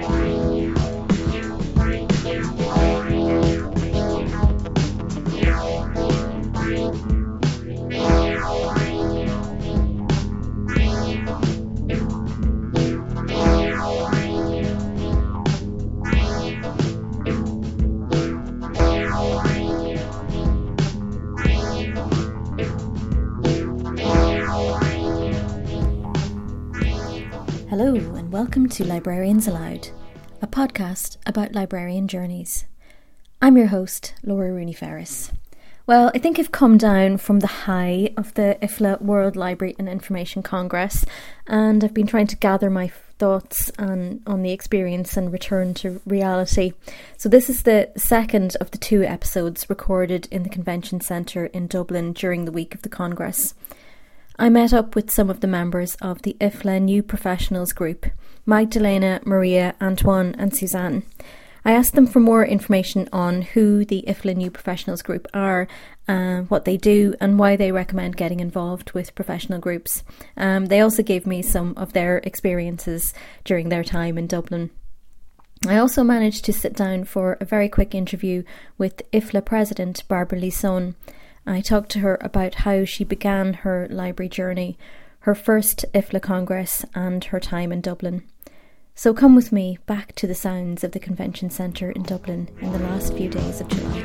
Bye. Hello, and welcome to Librarians Aloud, a podcast about librarian journeys. I'm your host, Laura Rooney Ferris. Well, I think I've come down from the high of the IFLA World Library and Information Congress, and I've been trying to gather my thoughts on, on the experience and return to reality. So, this is the second of the two episodes recorded in the Convention Centre in Dublin during the week of the Congress. I met up with some of the members of the IFLA New Professionals Group Magdalena, Maria, Antoine, and Suzanne. I asked them for more information on who the IFLA New Professionals Group are, uh, what they do, and why they recommend getting involved with professional groups. Um, they also gave me some of their experiences during their time in Dublin. I also managed to sit down for a very quick interview with IFLA President Barbara Lison. I talked to her about how she began her library journey, her first IFLA Congress, and her time in Dublin. So come with me back to the sounds of the Convention Centre in Dublin in the last few days of July.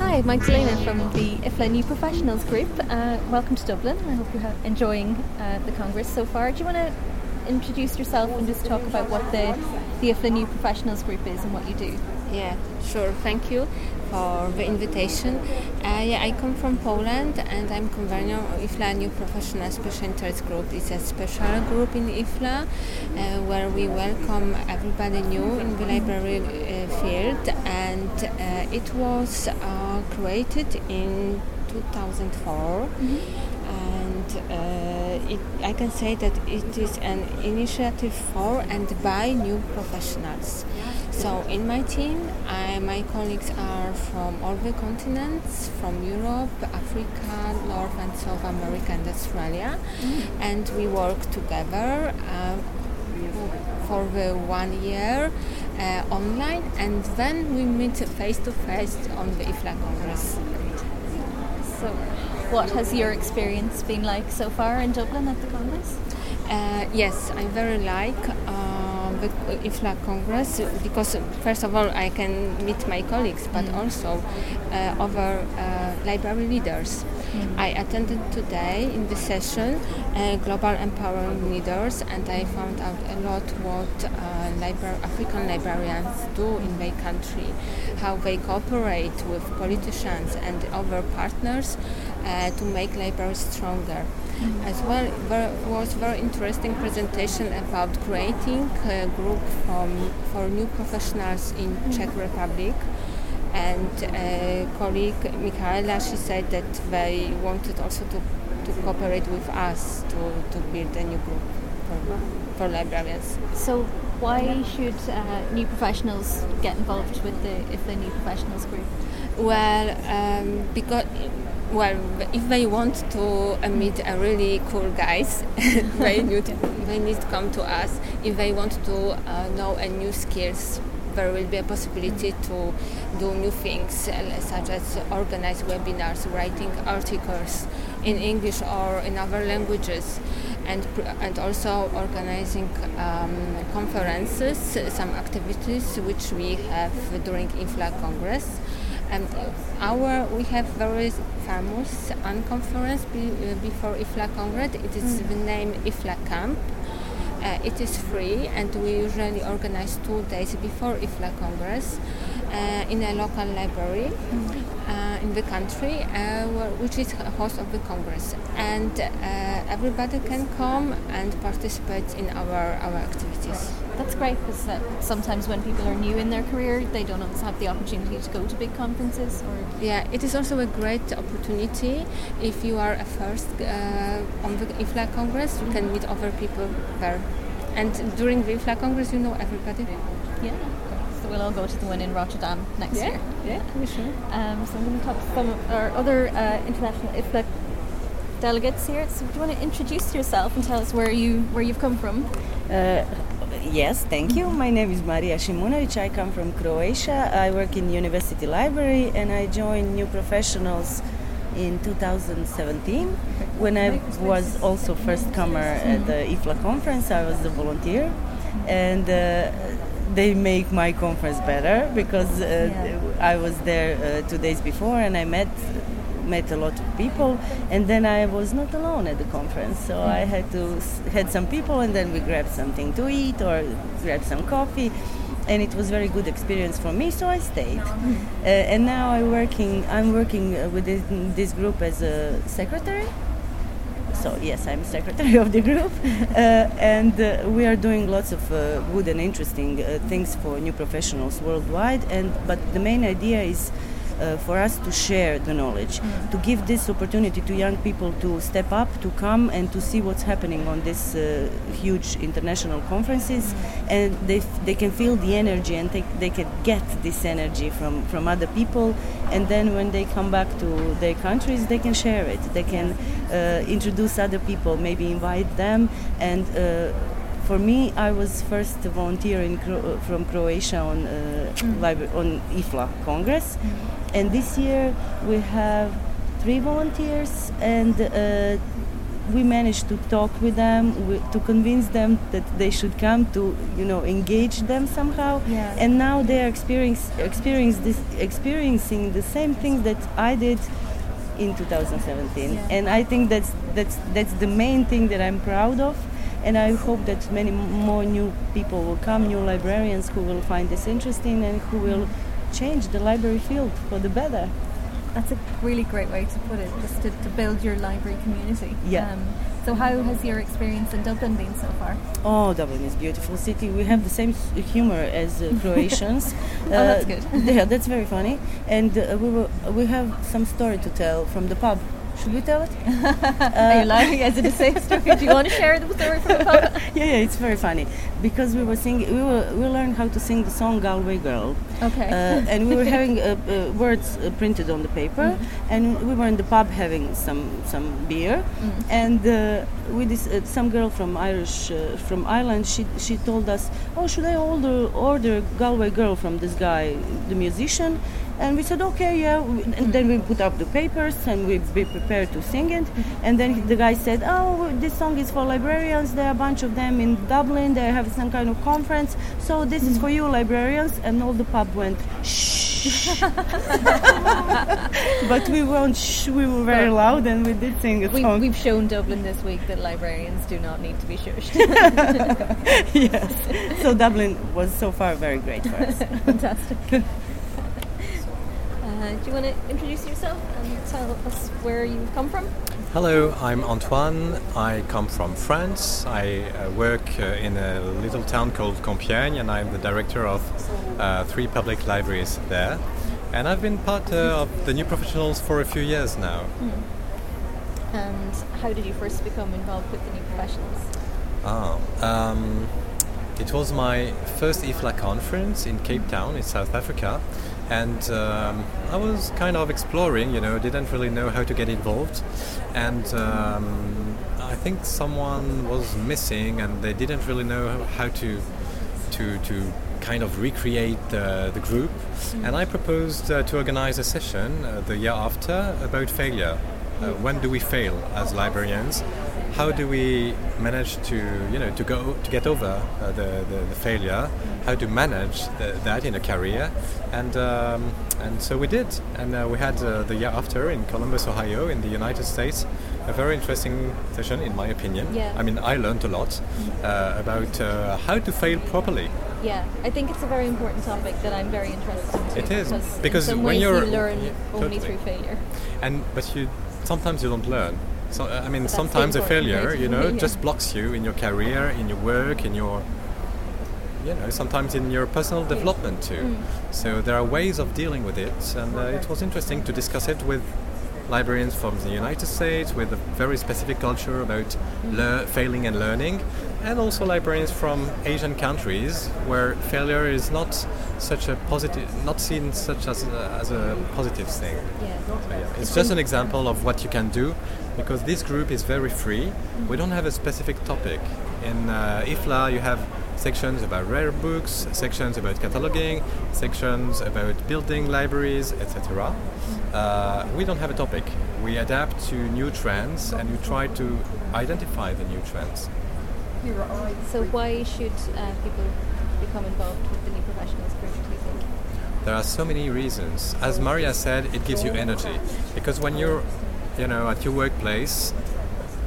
Hi, Magdalena from the IFLA New Professionals Group. Uh, welcome to Dublin. I hope you're enjoying uh, the Congress so far. Do you want to introduce yourself and just talk about what the, the IFLA New Professionals Group is and what you do? Yeah, sure. Thank you for the invitation. Uh, yeah, I come from Poland and I'm convener of IFLA New Professional Special Interest Group. It's a special group in IFLA uh, where we welcome everybody new in the library uh, field and uh, it was uh, created in 2004 mm-hmm. And uh, it, I can say that it is an initiative for and by new professionals. So in my team, I, my colleagues are from all the continents, from Europe, Africa, North and South America and Australia, mm. and we work together uh, for the one year uh, online, and then we meet face to face on the IFLA Congress. So, what has your experience been like so far in Dublin at the Congress? Uh, yes, I very like. Uh, the IFLA Congress because first of all I can meet my colleagues but mm. also uh, other uh, library leaders. I attended today in the session uh, Global Empowering Leaders and I found out a lot what uh, libra- African librarians do in their country, how they cooperate with politicians and other partners uh, to make libraries stronger. As well, there was very interesting presentation about creating a group from, for new professionals in Czech Republic. And a colleague, Michaela, she said that they wanted also to, to cooperate with us to, to build a new group for, for librarians. So why should uh, new professionals get involved with the IFLA New Professionals Group? Well, um, because well, if they want to uh, meet a really cool guys, they need to, they need to come to us. If they want to uh, know a new skills, there will be a possibility to do new things, uh, such as organize webinars, writing articles in English or in other languages, and and also organizing um, conferences, some activities which we have during IFLA Congress. And our we have very famous unconference be, uh, before IFLA Congress. It is mm. the name IFLA Camp. Uh, it is free, and we usually organize two days before IFLA Congress uh, in a local library. Uh, in the country, uh, which is host of the Congress. And uh, everybody can come and participate in our, our activities. That's great because sometimes when people are new in their career, they don't always have the opportunity to go to big conferences. Or yeah, it is also a great opportunity if you are a first uh, on the IFLA Congress. You can meet other people there, and during the IFLA Congress, you know everybody. Yeah we'll all go to the one in Rotterdam next yeah, year. Yeah, for sure. Um, so I'm going to talk to some of our other uh, international IFLA delegates here. So do you want to introduce yourself and tell us where you where you've come from? Uh, yes, thank you. My name is Marija Šimunović. I come from Croatia. I work in University Library and I joined New Professionals in 2017 when I was also first comer at the IFLA conference. I was a volunteer and uh, they make my conference better because uh, Yeah. I was there uh, two days before and I met met a lot of people and then I was not alone at the conference. So I had to had some people and then we grabbed something to eat or grabbed some coffee and it was very good experience for me so I stayed. Uh, and now I working I'm working uh, within this group as a secretary so yes i'm secretary of the group. Uh, and uh, we are doing lots of uh, good and interesting things for new professionals worldwide. And but the main idea is uh, for us to share the knowledge to give this opportunity to young people to step up to come and to see what's happening on these uh, huge international conferences. And they, f- they can feel the energy and they, they can get this energy from, from other people. And then when they come back to their countries they can share it. They can uh, introduce other people maybe invite them. And uh, for me, I was first a volunteer in Cro- from Croatia on uh, libra- on IFLA Congress, and this year we have three volunteers, and uh, we managed to talk with them, we, to convince them that they should come to, you know, engage them somehow, Yeah. and now they are experience, experience this, experiencing the same things that I did in 2017 Yeah. and i think that's that's that's the main thing that i'm proud of and i hope that many more new people will come new librarians who will find this interesting and who will change the library field for the better That's a really great way to put it, just to, to build your library community. Yeah. Um, so how has your experience in Dublin been so far? Oh, Dublin is a beautiful city. We have the same humor as uh, Croatians. Oh, that's Uh, good. yeah, that's very funny. And uh, we were, we have some story to tell from the pub. Should we tell it? Are you lying? Is it a safe story? Do you want to share the story from the pub? yeah, yeah, it's very funny because we were singing. We were we learned how to sing the song Galway Girl. Okay. Uh, and we were having uh, uh, words uh, printed on the paper, Mm-hmm. and we were in the pub having some some beer, Mm. and uh, with this uh, some girl from Irish uh, from Ireland, she she told us, oh, should I order order Galway Girl from this guy, the musician? And we said, okay, yeah. And then we put up the papers and we be prepared to sing it. And then the guy said, oh, this song is for librarians. There are a bunch of them in Dublin. They have some kind of conference. So this is for you, librarians. And all the pub went, shh. but we weren't shh. We were very loud and we did sing a We, song. we've shown Dublin this week that librarians do not need to be shushed. yes. So Dublin was so far very great for us. Fantastic. Uh, do you want to introduce yourself and tell us where you come from? Hello, I'm Antoine. I come from France. I uh, work uh, in a little town called Compiègne, and I'm the director of uh, three public libraries there. And I've been part uh, of the new professionals for a few years now. And how did you first become involved with the new professionals? Ah, um, it was my first IFLA conference in Cape Town in South Africa, and um, I was kind of exploring, you know, didn't really know how to get involved, and um, I think someone was missing, and they didn't really know how to to to kind of recreate the, the group, and I proposed uh, to organize a session uh, the year after about failure. Uh, when do we fail as librarians? How do we manage to, you know, to go to get over uh, the, the, the failure? How to manage the, that in a career? And um, and so we did. And uh, we had uh, the year after in Columbus, Ohio, in the United States, a very interesting session, in my opinion. Yeah. I mean, I learned a lot uh, about uh, how to fail properly. Yeah, I think it's a very important topic that I'm very interested in. It is, because, because when you're- you learn yeah, only totally. through failure. and but you sometimes you don't learn so uh, i mean sometimes a failure you know yeah. just blocks you in your career in your work in your you know sometimes in your personal development too Mm. so there are ways of dealing with it and uh, it was interesting to discuss it with librarians from the United States with a very specific culture about lear- failing and learning, and also librarians from Asian countries where failure is not such a positive, not seen such as a, as a positive thing. Yeah. So, yeah, it's just an example of what you can do because this group is very free. We don't have a specific topic. In uh, IFLA, you have sections about rare books, sections about cataloging, sections about building libraries, etc. Uh, we don't have a topic. We adapt to new trends and we try to identify the new trends. So why should uh, people become involved with the new professionals group, do you think? There are so many reasons. As Maria said, it gives you energy because when you're, you know, at your workplace,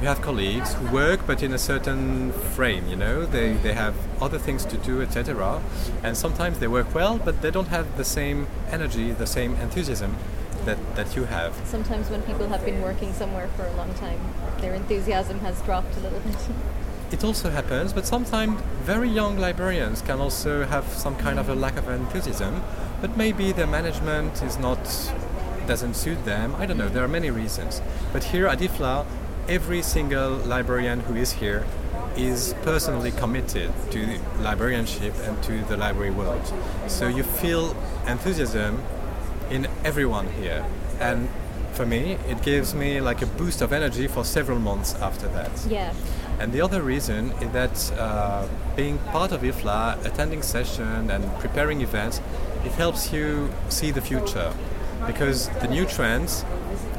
you have colleagues who work but in a certain frame. You know, they they have other things to do, etc. And sometimes they work well, but they don't have the same energy, the same enthusiasm that that you have. Sometimes when people have been working somewhere for a long time, their enthusiasm has dropped a little bit. It also happens, but sometimes very young librarians can also have some kind of a lack of enthusiasm, but maybe their management is not doesn't suit them. I don't know. There are many reasons. But here at IFLA, every single librarian who is here is personally committed to librarianship and to the library world. So you feel enthusiasm in everyone here. And for me, it gives me like a boost of energy for several months after that. yeah. And the other reason is that uh, being part of IFLA, attending session and preparing events, it helps you see the future. Because the new trends,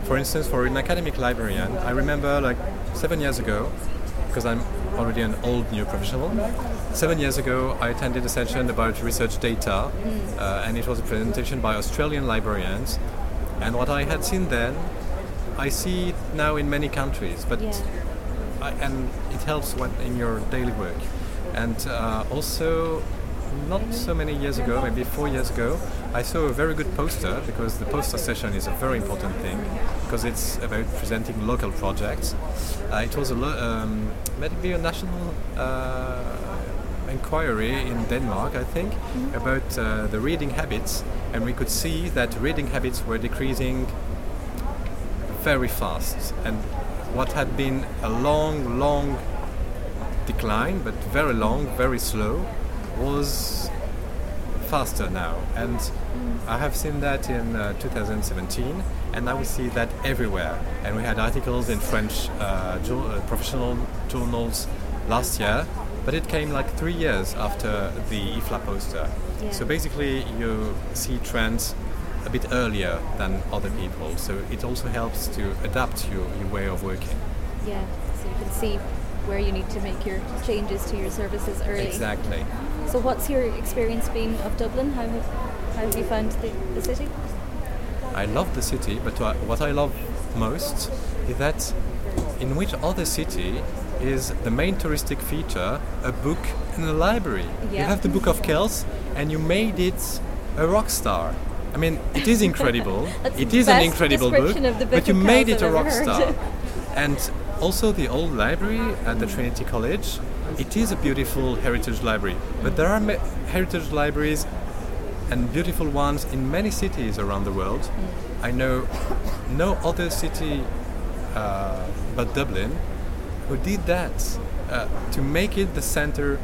for instance, for an academic librarian, I remember like seven years ago, because I'm already an old new professional, seven years ago I attended a session about research data, uh, and it was a presentation by Australian librarians. And what I had seen then, I see now in many countries, but Yeah. I, and it helps when in your daily work. And uh, also, not so many years ago, maybe four years ago, I saw a very good poster because the poster session is a very important thing because it's about presenting local projects. Uh, it was a lo- um, maybe a national uh, inquiry in Denmark, I think, about uh, the reading habits, and we could see that reading habits were decreasing very fast. And what had been a long, long decline, but very long, very slow, was faster now. And I have seen that in uh, 2017, and now we see that everywhere. And we had articles in French uh, uh, professional journals last year, but it came like three years after the IFLA poster. Yeah. So basically, you see trends a bit earlier than other people. So it also helps to adapt your, your way of working. Yeah. So you can see where you need to make your changes to your services early. Exactly. So what's your experience been of Dublin? How have, have you found the, the city? I love the city, but what I love most is that in which other city is the main touristic feature a book in a library. You have the Book of Kells, and you made it a rock star. I mean, it is incredible. It is an incredible book, description of the Book but you made it a rock star. and also the old library at the Trinity College. It is a beautiful heritage library, but there are heritage libraries and beautiful ones in many cities around the world. I know no other city uh, but Dublin who did that uh, to make it the center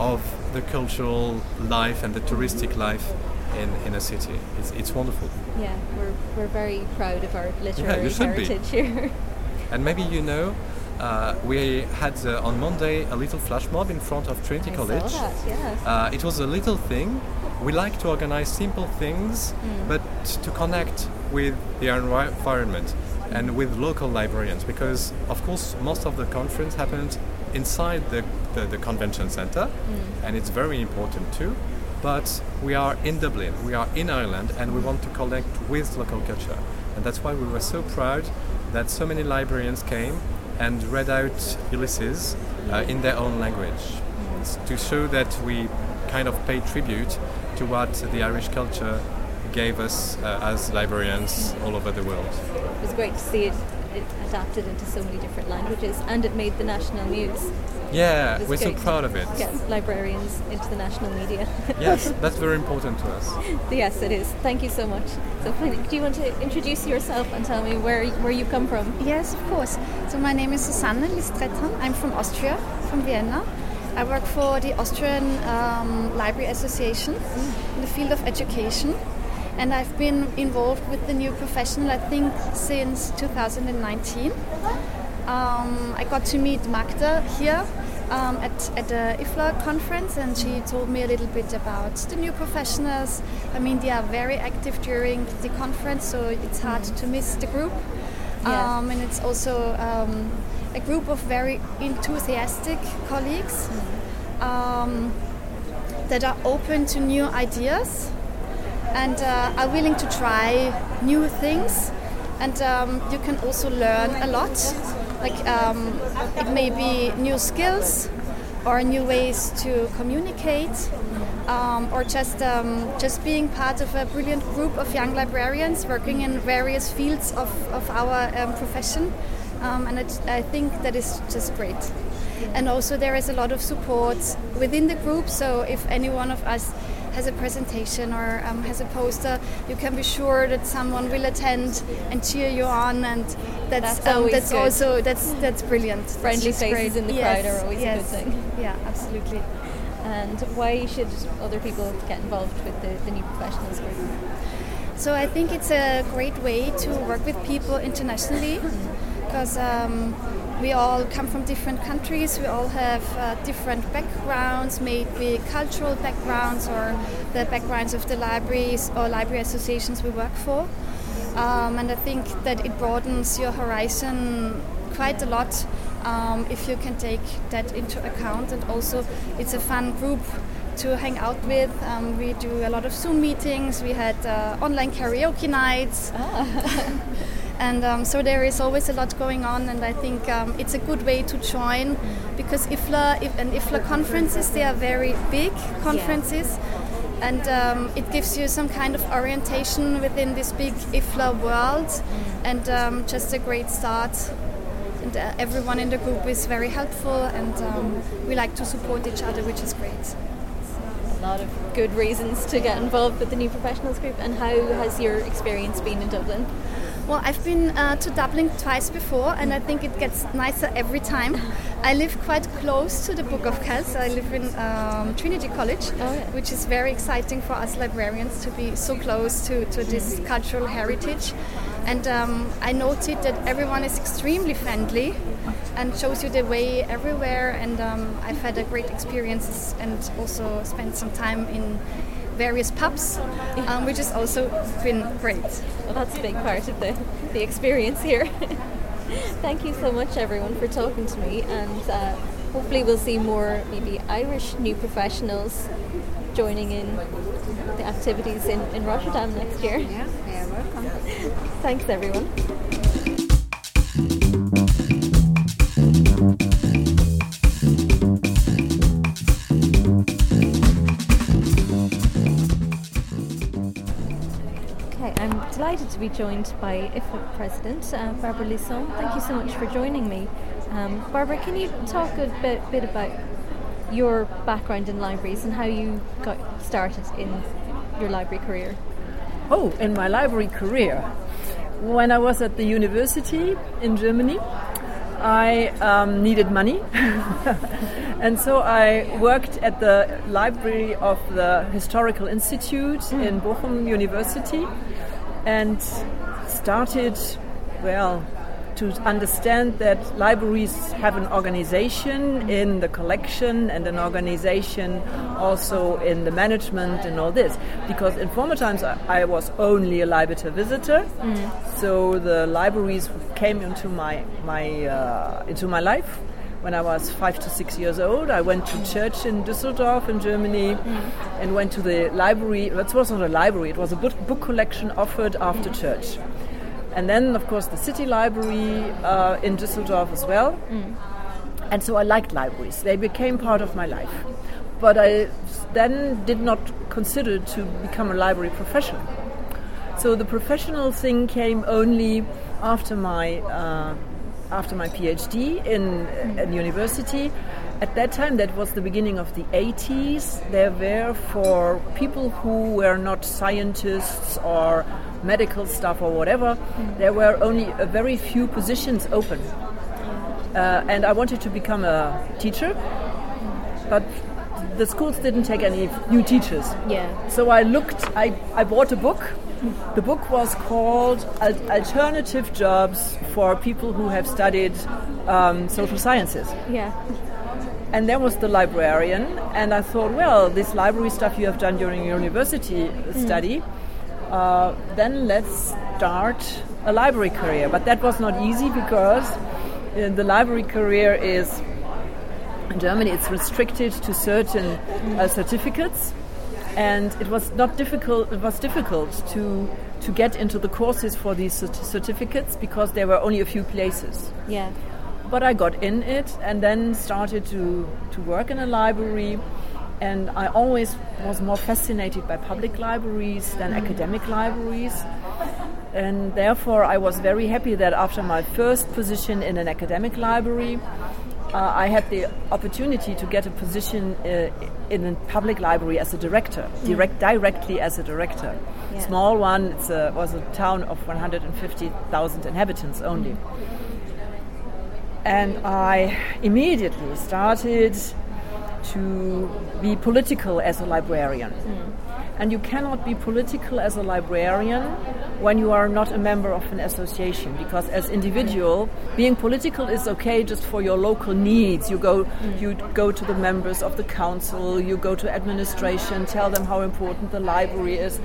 of the cultural life and the touristic life in, in a city. It's, it's wonderful. Yeah, we're, we're very proud of our literary you should be. heritage here. And maybe you know, uh, we had uh, on Monday a little flash mob in front of Trinity I College. that, yes. Uh, it was a little thing. We like to organize simple things, Mm. but to connect with the environment and with local librarians, because of course most of the conference happened inside the, the, the convention center, Mm. and it's very important too. But we are in Dublin, we are in Ireland, and we want to connect with local culture, and that's why we were so proud that so many librarians came and read out Ulysses uh, in their own language It's to show that we kind of pay tribute to what the Irish culture gave us uh, as librarians all over the world. It was great to see it it adapted into so many different languages and it made the national news. Yeah, we're so proud of it. Get librarians into the national media. yes, that's very important to us. yes, it is. Thank you so much. So, do you want to introduce yourself and tell me where where you come from? Yes, of course. So my name is Susanne Listretan. I'm from Austria, from Vienna. I work for the Austrian um, Library Association in the field of education. And I've been involved with the new professional, I think, since 2019. Um, I got to meet Magda here um, at, at the IFLA conference, and she told me a little bit about the new professionals. I mean, they are very active during the conference, so it's hard to miss the group. Yeah. Um, and it's also um, a group of very enthusiastic colleagues um, that are open to new ideas and uh, are willing to try new things. And um, you can also learn a lot. Like um, it may be new skills or new ways to communicate, um, or just um, just being part of a brilliant group of young librarians working in various fields of, of our um, profession. Um, and it, I think that is just great. And also there is a lot of support within the group. So if any one of us has a presentation or um, has a poster, you can be sure that someone will attend and cheer you on, and that's That's um, that's also that's that's brilliant. Friendly just faces great. in the Yes, crowd are always a good thing. Yeah, absolutely. And why should other people get involved with the, the new professionals group? So I think it's a great way to work with people internationally because um, we all come from different countries, we all have uh, different backgrounds, maybe cultural backgrounds or the backgrounds of the libraries or library associations we work for. Um, and I think that it broadens your horizon quite a lot um, if you can take that into account. And also, it's a fun group to hang out with. Um, we do a lot of Zoom meetings. We had uh, online karaoke nights. and um, so there is always a lot going on, and I think um, it's a good way to join because IFLA if, and IFLA conferences they are very big conferences, and um, it gives you some kind of orientation within this big IFLA world, and um, just a great start. And uh, everyone in the group is very helpful, and um, we like to support each other, which is great. A lot of good reasons to get involved with the new professionals group. And how has your experience been in Dublin? Well, I've been uh, to Dublin twice before, and I think it gets nicer every time. I live quite close to the Book of Kells. I live in um, Trinity College, Oh, yeah. which is very exciting for us librarians to be so close to, to this cultural heritage. And um, I noted that everyone is extremely friendly and shows you the way everywhere. And um, I've had a great experience and also spent some time in various pubs, um, which has also been great. Well, that's a big part of the, the experience here. Thank you so much, everyone, for talking to me, and uh, hopefully, we'll see more maybe Irish new professionals joining in the activities in, in Rotterdam next year. Yeah, yeah, welcome. Thanks, everyone. Delighted to be joined by IFLA President uh, Barbara Lison. Thank you so much for joining me. Um, Barbara, can you talk a bit, bit about your background in libraries and how you got started in your library career? Oh, in my library career. When I was at the university in Germany, I um, needed money. and so I worked at the library of the Historical Institute in Bochum University and started, well, to understand that libraries have an organization in the collection and an organization also in the management and all this. Because in former times I, I was only a library visitor, so the libraries came into my my uh, into my life when I was five to six years old. I went to church in Düsseldorf in Germany and went to the library. That was not a library; it was a book, book collection offered after church. And then, of course, the city library uh, in Düsseldorf as well. And so I liked libraries. They became part of my life. But I then did not consider to become a library professional. So the professional thing came only after my uh, after my PhD in a university. At that time, that was the beginning of the 80s. There were for people who were not scientists or medical stuff or whatever, there were only a very few positions open. Uh, and I wanted to become a teacher, but the schools didn't take any new teachers. Yeah. So I looked, I, I bought a book. The book was called Al- Alternative Jobs for People Who Have Studied um, Social Sciences. Yeah. And there was the librarian, and I thought, well, this library stuff you have done during your university study, uh, then let's start a library career. But that was not easy because uh, the library career is in Germany it's restricted to certain uh, certificates, and it was not difficult. It was difficult to to get into the courses for these cert- certificates because there were only a few places. Yeah. But I got in it and then started to, to work in a library. And I always was more fascinated by public libraries than mm. academic libraries. And therefore, I was very happy that after my first position in an academic library, uh, I had the opportunity to get a position uh, in a public library as a director, direct, directly as a director. Yeah. Small one, it was a town of 150,000 inhabitants only. And I immediately started to be political as a librarian. And you cannot be political as a librarian when you are not a member of an association because as individual being political is okay just for your local needs you go you go to the members of the council you go to administration tell them how important the library is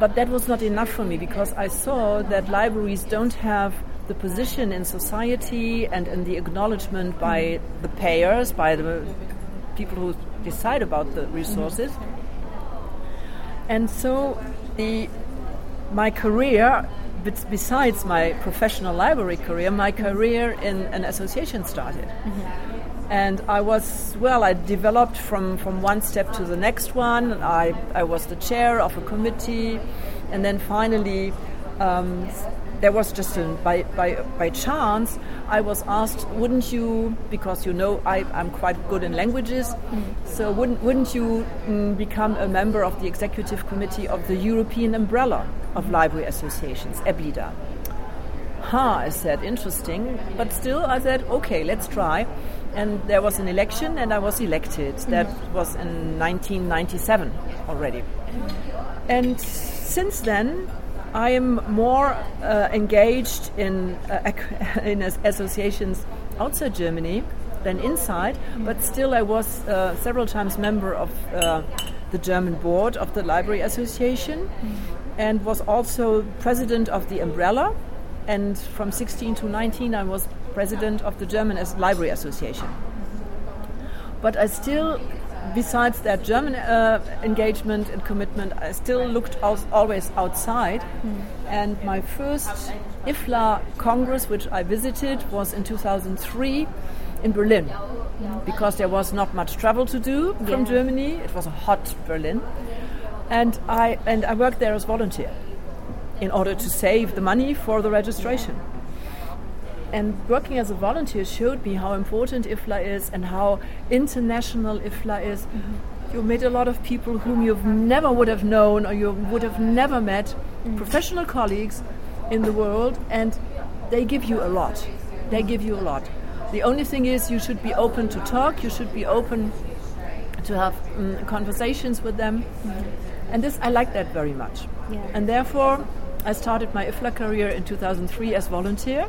but that was not enough for me because I saw that libraries don't have the position in society and in the acknowledgement by the payers, by the people who decide about the resources. And so the my career, besides my professional library career, my career in an association started. And I was, well, I developed from, from one step to the next one. I, I was the chair of a committee. And then finally, um, there was just a, by, by, by chance, I was asked, wouldn't you, because you know I, I'm quite good in languages, so wouldn't, wouldn't you mm, become a member of the executive committee of the European umbrella of library associations, EBLIDA? Huh, I said, interesting. But still, I said, okay, let's try. And there was an election, and I was elected. That was in 1997 already. And since then, I am more uh, engaged in, uh, in associations outside Germany than inside, but still, I was uh, several times member of uh, the German board of the Library Association and was also president of the Umbrella. And from 16 to 19, I was president of the German Library Association. But I still, besides that German uh, engagement and commitment, I still looked out, always outside. And my first IFLA Congress, which I visited, was in 2003 in Berlin. Because there was not much travel to do from Yeah. Germany. It was a hot Berlin. And I, and I worked there as volunteer in order to save the money for the registration. And working as a volunteer showed me how important IFLA is and how international IFLA is. Mm-hmm. You meet a lot of people whom you never would have known or you would have never met, mm-hmm. professional colleagues in the world, and they give you a lot. They give you a lot. The only thing is, you should be open to talk, you should be open to have mm, conversations with them. Mm-hmm. And this, I like that very much. Yeah. And therefore, I started my IFLA career in 2003 as volunteer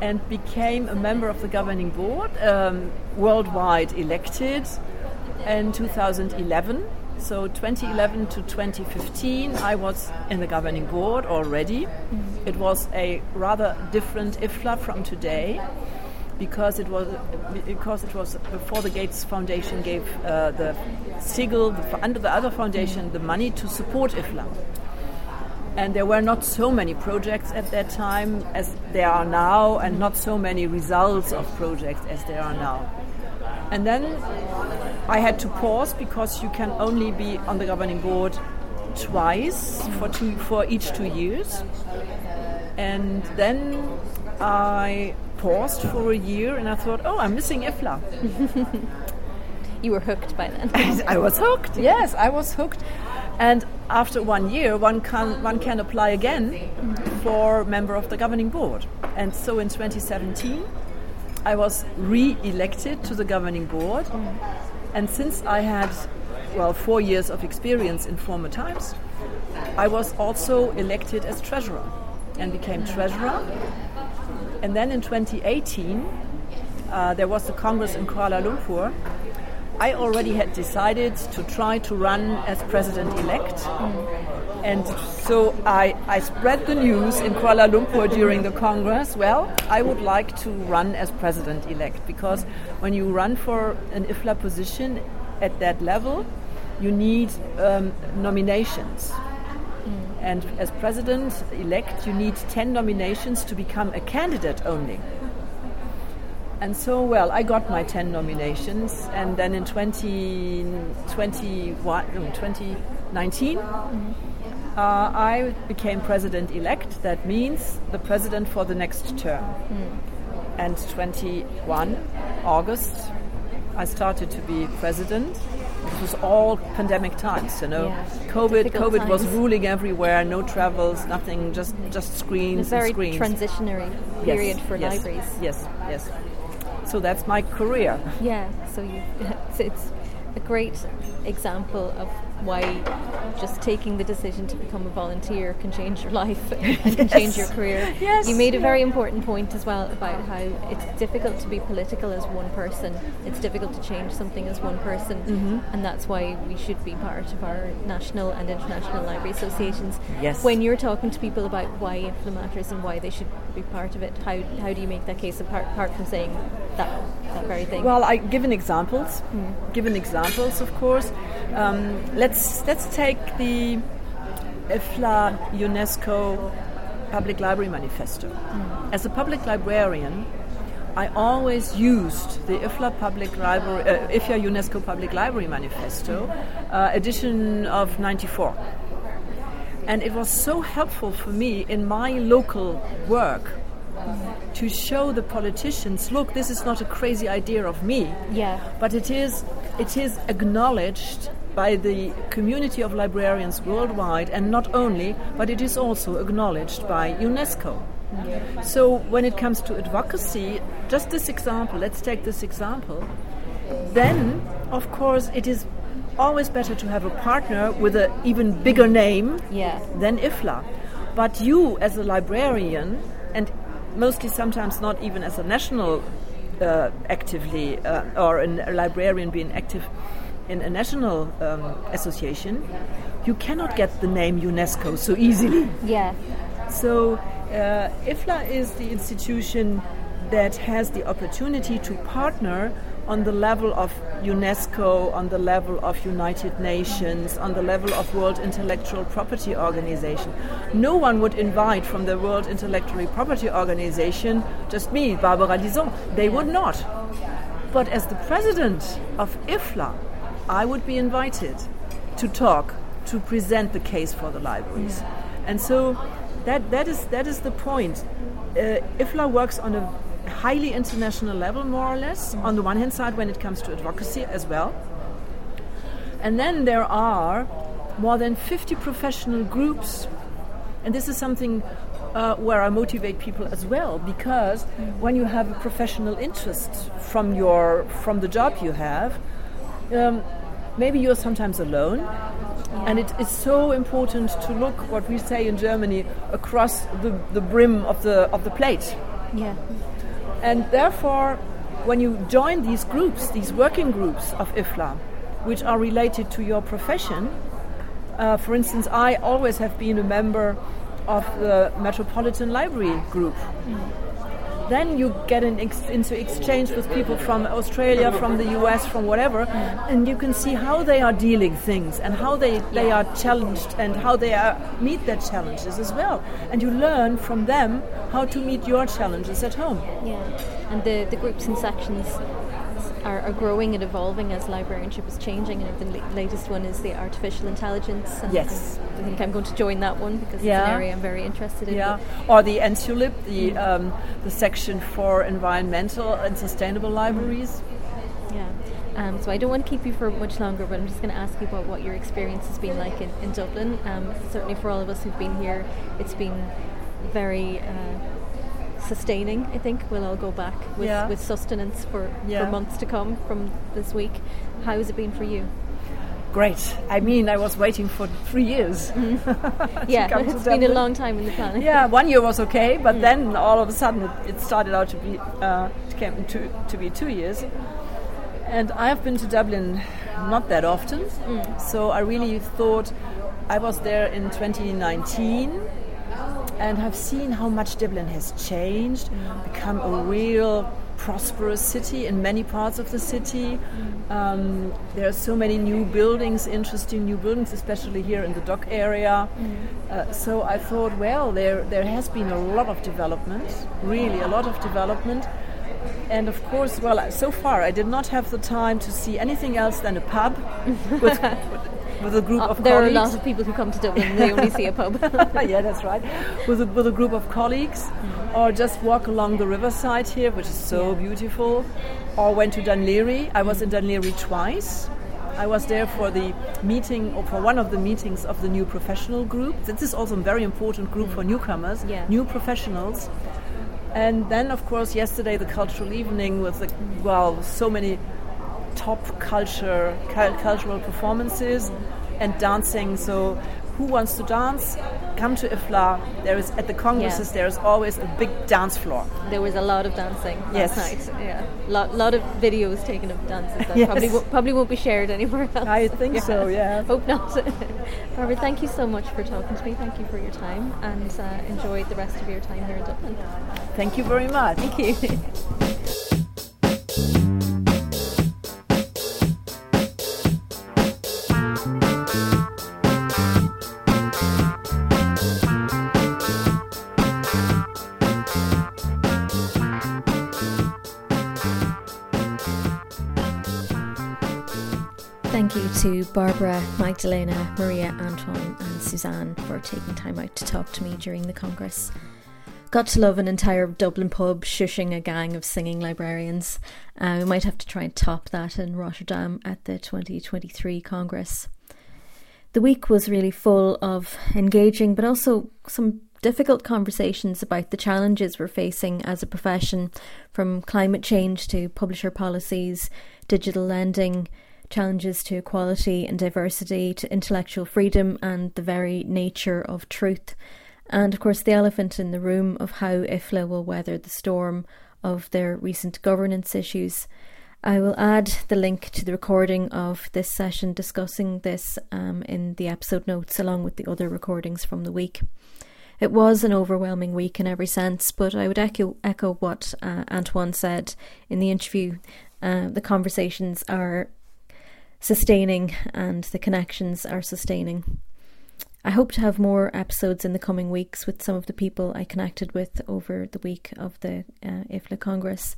and became a member of the governing board, um, worldwide elected in 2011. So 2011 to 2015, I was in the governing board already. It was a rather different IFLA from today because it was because it was before the Gates Foundation gave uh, the Siegel the, under the other foundation the money to support IFLA. And there were not so many projects at that time as there are now, and not so many results of projects as there are now. And then I had to pause because you can only be on the governing board twice for two for each two years. And then I paused for a year and I thought, oh, I'm missing IFLA. you were hooked by then. I was hooked, yes, I was hooked. And after one year, one can, one can apply again for member of the governing board. And so in 2017, I was re elected to the governing board. And since I had, well, four years of experience in former times, I was also elected as treasurer and became treasurer. And then in 2018, uh, there was the Congress in Kuala Lumpur. I already had decided to try to run as president elect. Mm. And so I, I spread the news in Kuala Lumpur during the Congress. Well, I would like to run as president elect because when you run for an IFLA position at that level, you need um, nominations. And as president elect, you need 10 nominations to become a candidate only. And so, well, I got my 10 nominations, and then in 2019, mm-hmm. uh, I became president elect. That means the president for the next term. Mm. And 21 August, I started to be president it was all pandemic times, you know. Yeah. COVID, Difficult COVID times. was ruling everywhere. No travels, nothing. Just just screens. A very screens. transitionary period yes, for yes, libraries. Yes, yes. So that's my career. Yeah. So you, it's, it's a great example of why just taking the decision to become a volunteer can change your life and yes. can change your career. Yes. You made a very important point as well about how it's difficult to be political as one person. It's difficult to change something as one person, mm-hmm. and that's why we should be part of our national and international library associations. Yes. When you're talking to people about why IFLA matters and why they should be part of it, how how do you make that case apart, apart from saying that that very thing? Well, I given examples, mm. given examples, of course. Um, let's let's take the IFLA UNESCO Public Library Manifesto. Mm. As a public librarian, I always used the IFLA Public Library, uh, IFLA UNESCO Public Library Manifesto, uh, edition of '94, and it was so helpful for me in my local work to show the politicians, look, this is not a crazy idea of me, yeah, but it is it is acknowledged by the community of librarians worldwide, and not only, but it is also acknowledged by UNESCO. So when it comes to advocacy, just this example, let's take this example, then of course it is always better to have a partner with an even bigger name yeah. than IFLA. But you as a librarian, and mostly sometimes not even as a national uh, actively uh, or a librarian being active in a national um, association, you cannot get the name UNESCO so easily. Yeah. So uh, IFLA is the institution that has the opportunity to partner on the level of UNESCO, on the level of United Nations, on the level of World Intellectual Property Organization. No one would invite from the World Intellectual Property Organization just me, Barbara Lison. They would not. But as the president of IFLA, I would be invited to talk, to present the case for the libraries. And so that, that, is, that is the point. Uh, IFLA works on a highly international level, more or less, on the one hand side when it comes to advocacy as well. And then there are more than 50 professional groups. And this is something uh, where I motivate people as well, because when you have a professional interest from your from the job you have, um, maybe you're sometimes alone. Yeah. And it is so important to look what we say in Germany across the, the brim of the of the plate. Yeah. And therefore, when you join these groups, these working groups of IFLA, which are related to your profession, uh, for instance, I always have been a member of the Metropolitan Library Group. Mm. Then you get ex into exchange with people from Australia, from the US, from whatever, mm. and you can see how they are dealing things and how they, they are challenged and how they are, meet their challenges as well. And you learn from them how to meet your challenges at home. Yeah, and the, the groups and sections are, are, growing and evolving as librarianship is changing. And the latest one is the artificial intelligence. And yes. I think I'm going to join that one because yeah. it's an area I'm very interested in. Yeah. Or the ENSULIB, the, mm. um, the section for environmental and sustainable libraries. Yeah. Um, so I don't want to keep you for much longer, but I'm just going to ask you about what your experience has been like in, in Dublin. Um, certainly for all of us who've been here, it's been very uh, sustaining. I think we'll all go back with, yeah. with sustenance for, yeah. for months to come from this week. How has it been for you? Great. I mean, I was waiting for three years. Mm-hmm. yeah, it's been a long time in the planning. Yeah, one year was okay, but mm. then all of a sudden it, it started out to be uh, came to, to be two years. And I have been to Dublin not that often, mm. so I really thought I was there in 2019 and have seen how much Dublin has changed, become a real prosperous city in many parts of the city. Um, there are so many new buildings, interesting new buildings, especially here in the dock area. Uh, so I thought, well, there there has been a lot of development, really a lot of development and of course, well, so far I did not have the time to see anything else than a pub with, with a group uh, of there colleagues. There are a lot of people who come to Dublin and they only see a pub. yeah, that's right. With a, with a group of colleagues, mm. or just walk along the riverside here, which is so yeah. beautiful, or went to Laoghaire. I was in Dún Laoghaire twice. I was there for the meeting, or for one of the meetings of the new professional group. This is also a very important group mm. for newcomers, yeah. new professionals and then, of course, yesterday the cultural evening with the, well, so many top culture cultural performances and dancing. So, who wants to dance? Come to IFLA. There is at the congresses. There is always a big dance floor. There was a lot of dancing yes. last night. Yeah, lot lot of videos taken of dances that yes. probably probably won't be shared anywhere else. I think yeah. so. Yeah. Hope not. Barbara, thank you so much for talking to me. Thank you for your time and uh, enjoy the rest of your time here in Dublin. Thank you very much. Thank you. Thank you to Barbara, Magdalena, Maria, Antoine, and Suzanne for taking time out to talk to me during the Congress. Got to love an entire Dublin pub shushing a gang of singing librarians. Uh, we might have to try and top that in Rotterdam at the 2023 Congress. The week was really full of engaging but also some difficult conversations about the challenges we're facing as a profession, from climate change to publisher policies, digital lending, challenges to equality and diversity, to intellectual freedom, and the very nature of truth and of course the elephant in the room of how IFLA will weather the storm of their recent governance issues. I will add the link to the recording of this session discussing this um, in the episode notes, along with the other recordings from the week. It was an overwhelming week in every sense, but I would echo echo what uh, Antoine said in the interview. Uh, the conversations are sustaining, and the connections are sustaining. I hope to have more episodes in the coming weeks with some of the people I connected with over the week of the uh, IFLA Congress.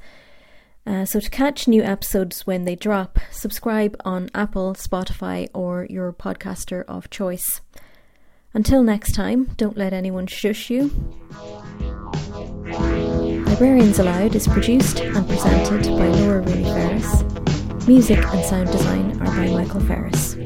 Uh, so, to catch new episodes when they drop, subscribe on Apple, Spotify, or your podcaster of choice. Until next time, don't let anyone shush you. Librarians Aloud is produced and presented by Laura Rooney Ferris. Music and sound design are by Michael Ferris.